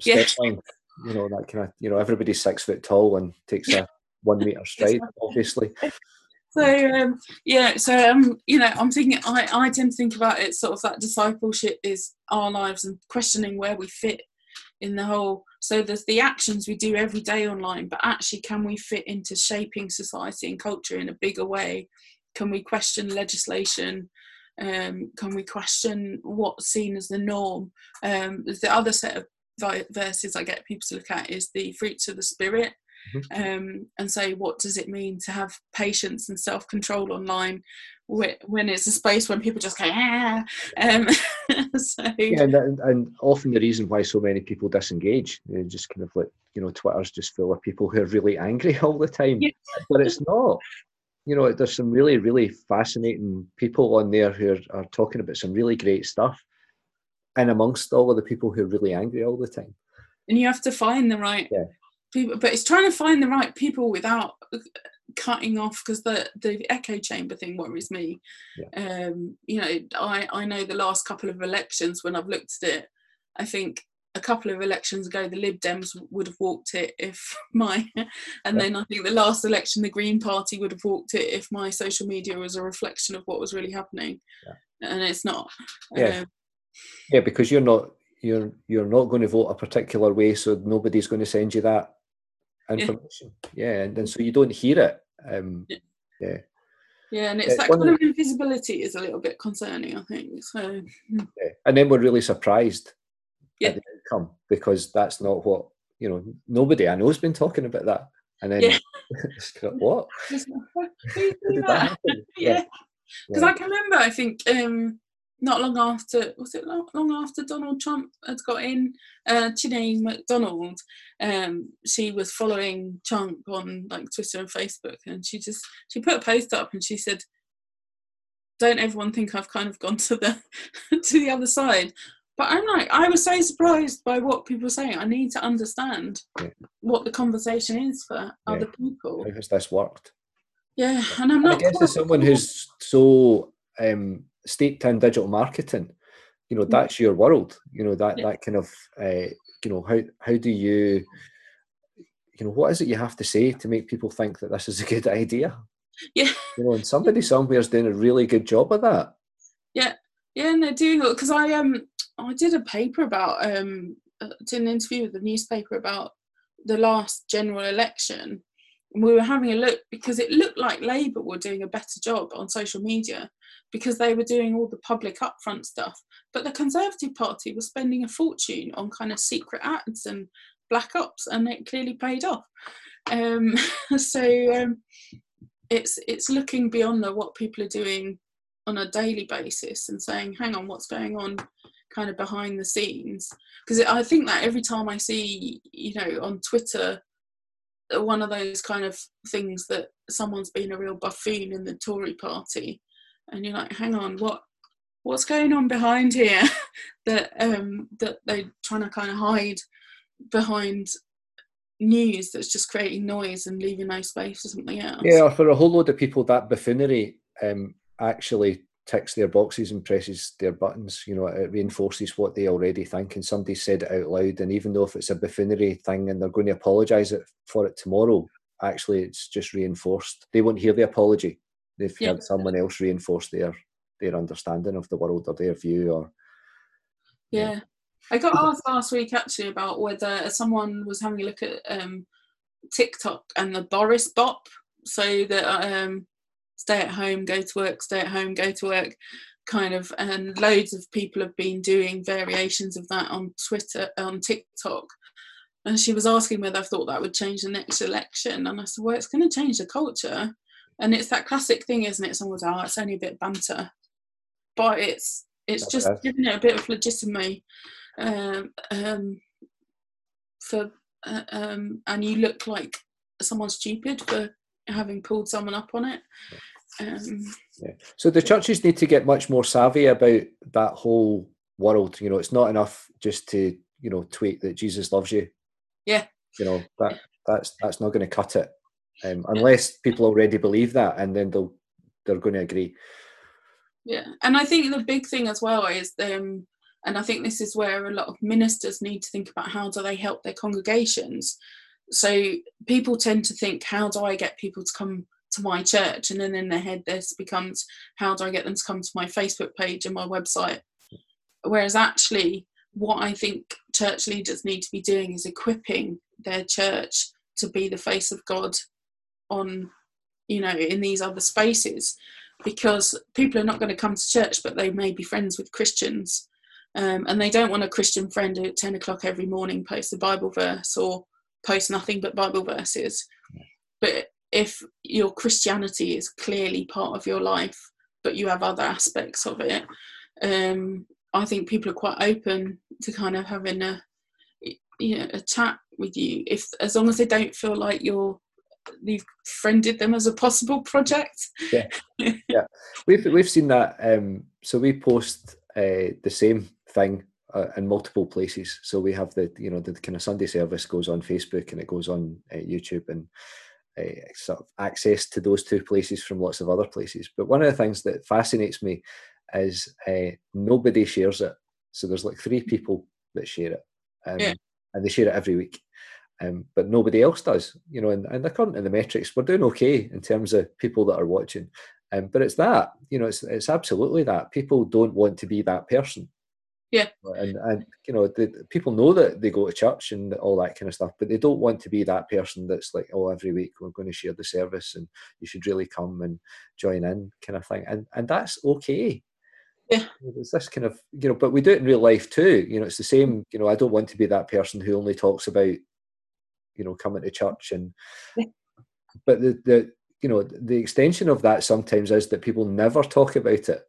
step yeah. length. You know that kind of you know everybody's six foot tall and takes a one meter stride, obviously. so um, yeah, so um, you know, I'm thinking I, I tend to think about it sort of that discipleship is our lives and questioning where we fit in the whole so there's the actions we do every day online but actually can we fit into shaping society and culture in a bigger way? Can we question legislation? Um, can we question what's seen as the norm? Um, the other set of verses i get people to look at is the fruits of the spirit. Mm-hmm. um, and say what does it mean to have patience and self-control online when it's a space when people just go ah. Um, so. Yeah, and, and often the reason why so many people disengage, they just kind of like you know, Twitter's just full of people who are really angry all the time, yeah. but it's not. You know, there's some really, really fascinating people on there who are, are talking about some really great stuff, and amongst all of the people who are really angry all the time. And you have to find the right yeah. People, but it's trying to find the right people without cutting off because the the echo chamber thing worries me. Yeah. Um, you know, I I know the last couple of elections when I've looked at it, I think a couple of elections ago the Lib Dems would have walked it if my, and yeah. then I think the last election the Green Party would have walked it if my social media was a reflection of what was really happening, yeah. and it's not. Yeah. Um, yeah, because you're not you're you're not going to vote a particular way, so nobody's going to send you that information. Yeah, yeah and, and so you don't hear it. Um, yeah. yeah. Yeah, and it's that kind of invisibility is a little bit concerning, I think. So, yeah. and then we're really surprised yeah. at the outcome because that's not what you know. Nobody I know has been talking about that, and then yeah. what? yeah, because I can remember. I think um, not long after was it long, long after Donald Trump had got in, uh, Janine McDonald, um, she was following Trump on like Twitter and Facebook, and she just she put a post up and she said, "Don't everyone think I've kind of gone to the to the other side?" But I'm like, I was so surprised by what people are saying. I need to understand yeah. what the conversation is for yeah. other people. How has this worked? Yeah, and I'm not. I guess as someone who's so um, steeped in digital marketing, you know, that's your world. You know that yeah. that kind of uh, you know how how do you you know what is it you have to say to make people think that this is a good idea? Yeah, you know, and somebody somewhere is doing a really good job of that. Yeah, yeah, and they're doing it because I um I did a paper about um uh, did an interview with the newspaper about the last general election we were having a look because it looked like Labour were doing a better job on social media because they were doing all the public upfront stuff. But the Conservative Party was spending a fortune on kind of secret ads and black ops, and it clearly paid off. Um, so um, it's it's looking beyond the, what people are doing on a daily basis and saying, "Hang on, what's going on?" kind of behind the scenes because i think that every time i see you know on twitter one of those kind of things that someone's been a real buffoon in the Tory party, and you're like, hang on, what what's going on behind here that um that they're trying to kind of hide behind news that's just creating noise and leaving no space for something else. Yeah, for a whole load of people, that buffoonery um, actually ticks their boxes and presses their buttons. You know, it reinforces what they already think, and somebody said it out loud. And even though if it's a buffoonery thing and they're going to apologise for it tomorrow, actually it's just reinforced. They won't hear the apology. They've yeah. heard someone else reinforce their their understanding of the world or their view or yeah. yeah. I got asked last week actually about whether someone was having a look at um, TikTok and the Boris bop. So that um, stay at home, go to work, stay at home, go to work, kind of, and loads of people have been doing variations of that on Twitter, on TikTok. And she was asking whether I thought that would change the next election. And I said, well, it's going to change the culture. And it's that classic thing, isn't it? Someone's, oh, it's only a bit banter. But it's it's That's just giving it a bit of legitimacy um, um, for, uh, um, and you look like someone stupid for having pulled someone up on it. Um, yeah. So the churches need to get much more savvy about that whole world. You know, it's not enough just to you know tweet that Jesus loves you. Yeah. You know that that's that's not going to cut it, um, unless people already believe that, and then they'll they're going to agree. Yeah, and I think the big thing as well is um, and I think this is where a lot of ministers need to think about how do they help their congregations so people tend to think how do i get people to come to my church? And then in their head this becomes how do i get them to come to my facebook page and my website? Whereas actually what i think church leaders need to be doing is equipping their church to be the face of god on you know in these other spaces. Because people are not going to come to church but they may be friends with christians. Um, and they don't want a christian friend at 10 o'clock every morning posts a bible verse or post nothing but bible verses but if your christianity is clearly part of your life but you have other aspects of it um, i think people are quite open to kind of having a you know a chat with you if as long as they don't feel like you're you've friended them as a possible project. Yeah, yeah, we've we've seen that. Um, so we post uh, the same thing uh, in multiple places. So we have the you know the kind of Sunday service goes on Facebook and it goes on uh, YouTube and. Uh, sort of access to those two places from lots of other places. But one of the things that fascinates me is uh, nobody shares it. So there's like three people that share it, um, yeah. and they share it every week um, but nobody else does. You know, and, and according to the metrics, we're doing okay in terms of people that are watching. Um, but it's that, you know, it's it's absolutely that people don't want to be that person. Yeah. And and you know, the, people know that they go to church and all that kind of stuff, but they don't want to be that person that's like, oh, every week we're going to share the service and you should really come and join in, kind of thing. And and that's okay. Yeah. It's this kind of, you know, but we do it in real life too. You know, it's the same, you know, I don't want to be that person who only talks about you know coming to church and but the the you know the extension of that sometimes is that people never talk about it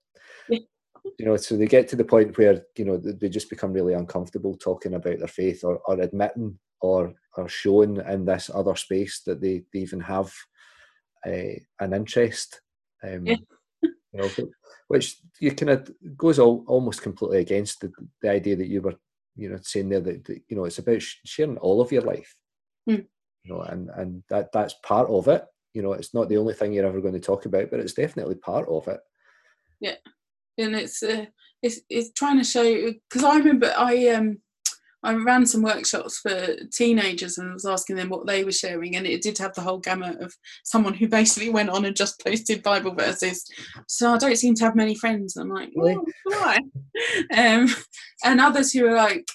you know so they get to the point where you know they just become really uncomfortable talking about their faith or, or admitting or or showing in this other space that they, they even have a, an interest um, yeah. you know which you kind of goes all, almost completely against the, the idea that you were you know saying there that, that you know it's about sharing all of your life Mm. You know, and and that that's part of it. You know, it's not the only thing you're ever going to talk about, but it's definitely part of it. Yeah, and it's uh, it's it's trying to show because I remember I um I ran some workshops for teenagers and was asking them what they were sharing, and it did have the whole gamut of someone who basically went on and just posted Bible verses. So I don't seem to have many friends. I'm like, well, why? um, and others who are like,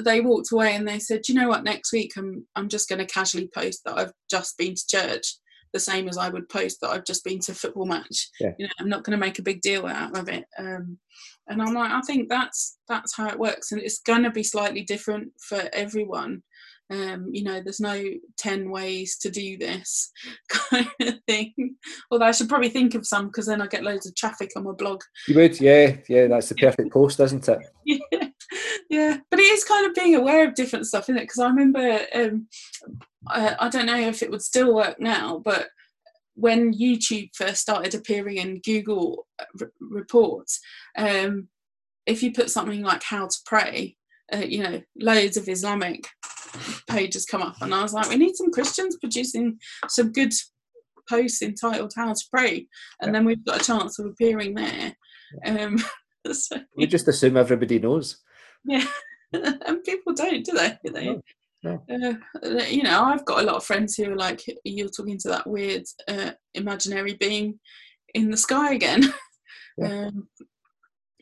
they walked away and they said, you know what, next week I'm I'm just going to casually post that I've just been to church, the same as I would post that I've just been to a football match. Yeah. You know, I'm not going to make a big deal out of it. Um, and I'm like, I think that's that's how it works, and it's going to be slightly different for everyone. Um, you know, there's no 10 ways to do this kind of thing. Although I should probably think of some because then I get loads of traffic on my blog. You would, yeah, yeah, that's the perfect post, isn't it? yeah yeah but it is kind of being aware of different stuff isn't it because i remember um, I, I, don't know if it would still work now but when youtube first started appearing in google r- reports um, if you put something like how to pray uh, you know loads of islamic pages come up and i was like we need some christians producing some good posts entitled how to pray and yeah. then we've got a chance of appearing there um, so, we just assume everybody knows yeah, and people don't, do they? They? No. No. Uh, you know, I've got a lot of friends who are like, you're talking to that weird uh, imaginary being in the sky again. Yeah. Um,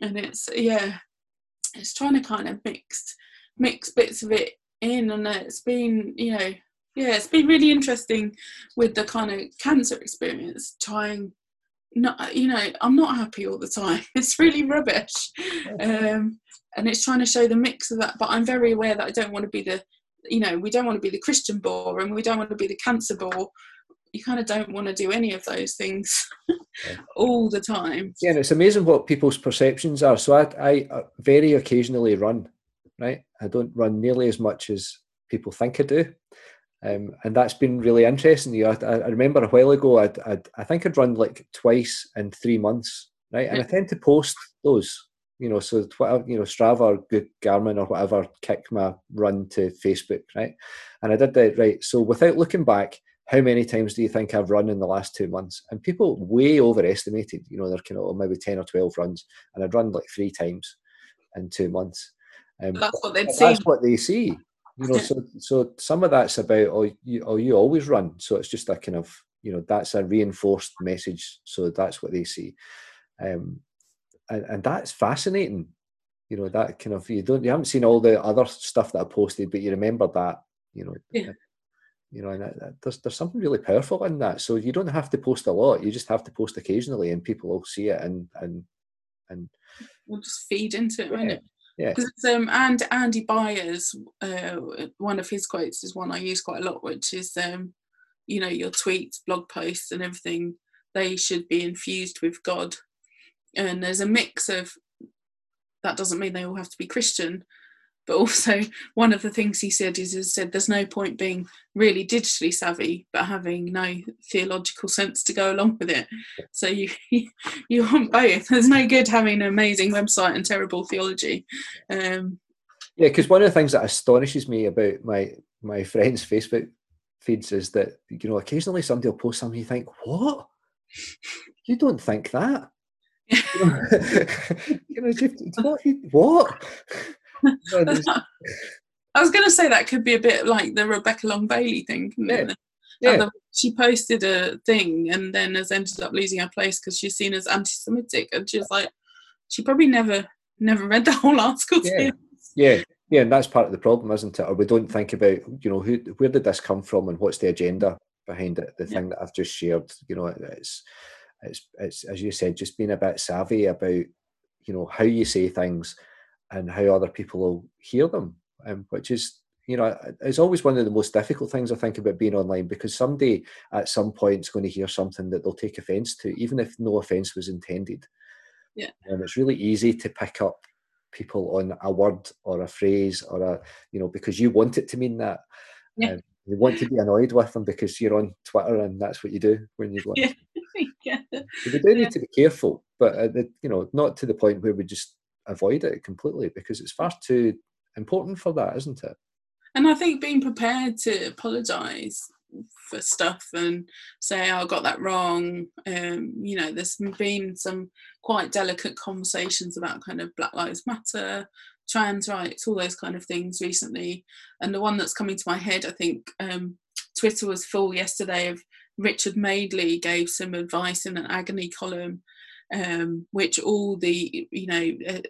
and it's, yeah, it's trying to kind of mix, mix bits of it in. And it's been, you know, yeah, it's been really interesting with the kind of cancer experience, trying not, you know, I'm not happy all the time. It's really rubbish. Um, and it's trying to show the mix of that but i'm very aware that i don't want to be the you know we don't want to be the christian bore and we don't want to be the cancer bore you kind of don't want to do any of those things all the time. Yeah and it's amazing what people's perceptions are. So I, I uh, very occasionally run right? I don't run nearly as much as people think i do. Um, and that's been really interesting. You I, I remember a while ago, I'd, I'd, i think I'd run like twice in three months, right? And I tend to post those you know, so whatever, you know, Strava or Good Garmin or whatever kick my run to Facebook, right? And I did that, right? So without looking back, how many times do you think I've run in the last two months? And people way overestimated, you know, they're kind of oh, maybe 10 or 12 runs. And I'd run like three times in two months. Um, that's what they'd see. That's what they see. You know, so so some of that's about oh you oh you always run. So it's just a kind of you know that's a reinforced message so that's what they see um, and, and that's fascinating. You know that kind of you don't you haven't seen all the other stuff that i posted but you remember that you know yeah. you know and there's there's something really powerful in that. So you don't have to post a lot you just have to post occasionally and people will see it and and and we'll just feed into it yeah. won't it? Yeah. Um and andy byers uh, one of his quotes is one i use quite a lot which is um you know your tweets blog posts and everything they should be infused with god and there's a mix of that doesn't mean they all have to be christian but also one of the things he said is, is said there's no point being really digitally savvy but having no theological sense to go along with it. So you you want both. There's no good having an amazing website and terrible theology. Um, yeah because one of the things that astonishes me about my my friends facebook feeds is that you know occasionally somebody will post something you think what? You don't think that you know, what, what? I was going to say that could be a bit like the Rebecca Long Bailey thing. Yeah. yeah. She posted a thing and then has ended up losing her place because she's seen as anti-Semitic, and she's like, she probably never never read the whole article. Yeah. yeah, yeah, and that's part of the problem, isn't it? Or we don't think about, you know, who, where did this come from, and what's the agenda behind it? The yeah. thing that I've just shared, you know, it's, it's, it's as you said, just being a bit savvy about, you know, how you say things, and how other people will hear them, um, which is, you know, it's always one of the most difficult things I think about being online because somebody at some point is going to hear something that they'll take offence to, even if no offence was intended. Yeah, and it's really easy to pick up people on a word or a phrase or a you know because you want it to mean that yeah. Um, you want to be annoyed with them because you're on twitter and that's what you do when you want yeah. We do need to be careful but uh, the, you know not to the point where we just avoid it completely because it's far too important for that isn't it and i think being prepared to apologize for stuff and say oh, I got that wrong. Um, you know, there's been some quite delicate conversations about kind of Black Lives Matter, trans rights, all those kind of things recently. And the one that's coming to my head, I think um, Twitter was full yesterday of Richard Madeley gave some advice in an agony column, um, which all the you know uh,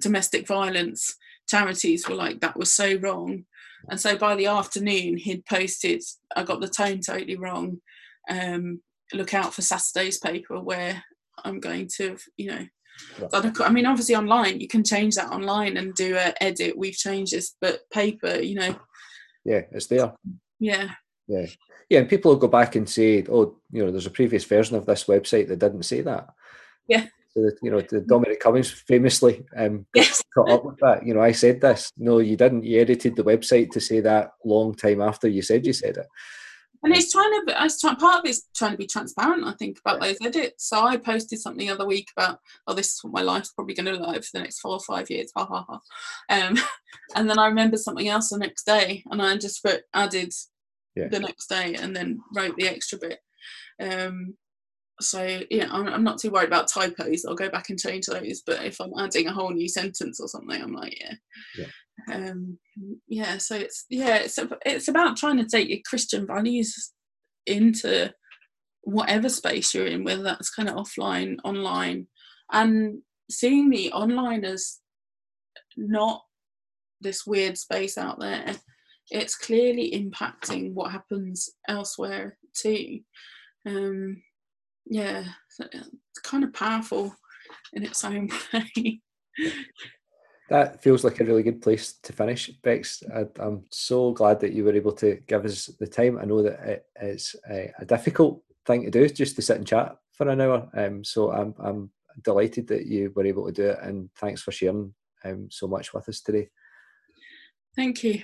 domestic violence charities were like that was so wrong and so by the afternoon, he'd posted, I got the tone totally wrong. Um, look out for Saturday's paper where I'm going to, you know, I mean, obviously online, you can change that online and do a edit. We've changed this, but paper, you know. Yeah, it's there. Yeah. Yeah. Yeah. And people will go back and say, oh, you know, there's a previous version of this website that didn't say that. Yeah. So that, you know, the Dominic Cummings famously um, yes. caught up with that. You know, I said this. No, you didn't. You edited the website to say that long time after you said you said it. And it's trying to, it's trying, part of it's trying to be transparent, I think, about those edits. So I posted something the other week about, oh, this is what my life's probably going to look like for the next four or five years, ha ha ha. Um, and then I remembered something else the next day, and I just wrote, added yeah. the next day, and then wrote the extra bit. Um, so yeah I'm, I'm, not too worried about typos i'll go back and change those but if i'm adding a whole new sentence or something i'm like yeah yeah, um, yeah so it's yeah it's it's about trying to take your christian values into whatever space you're in whether that's kind of offline online and seeing the online as not this weird space out there it's clearly impacting what happens elsewhere too um, yeah, it's kind of powerful in its own way. that feels like a really good place to finish, Bex. I, am so glad that you were able to give us the time. I know that it is a, a difficult thing to do, just to sit and chat for an hour. Um, so I'm I'm delighted that you were able to do it, and thanks for sharing um, so much with us today. Thank you.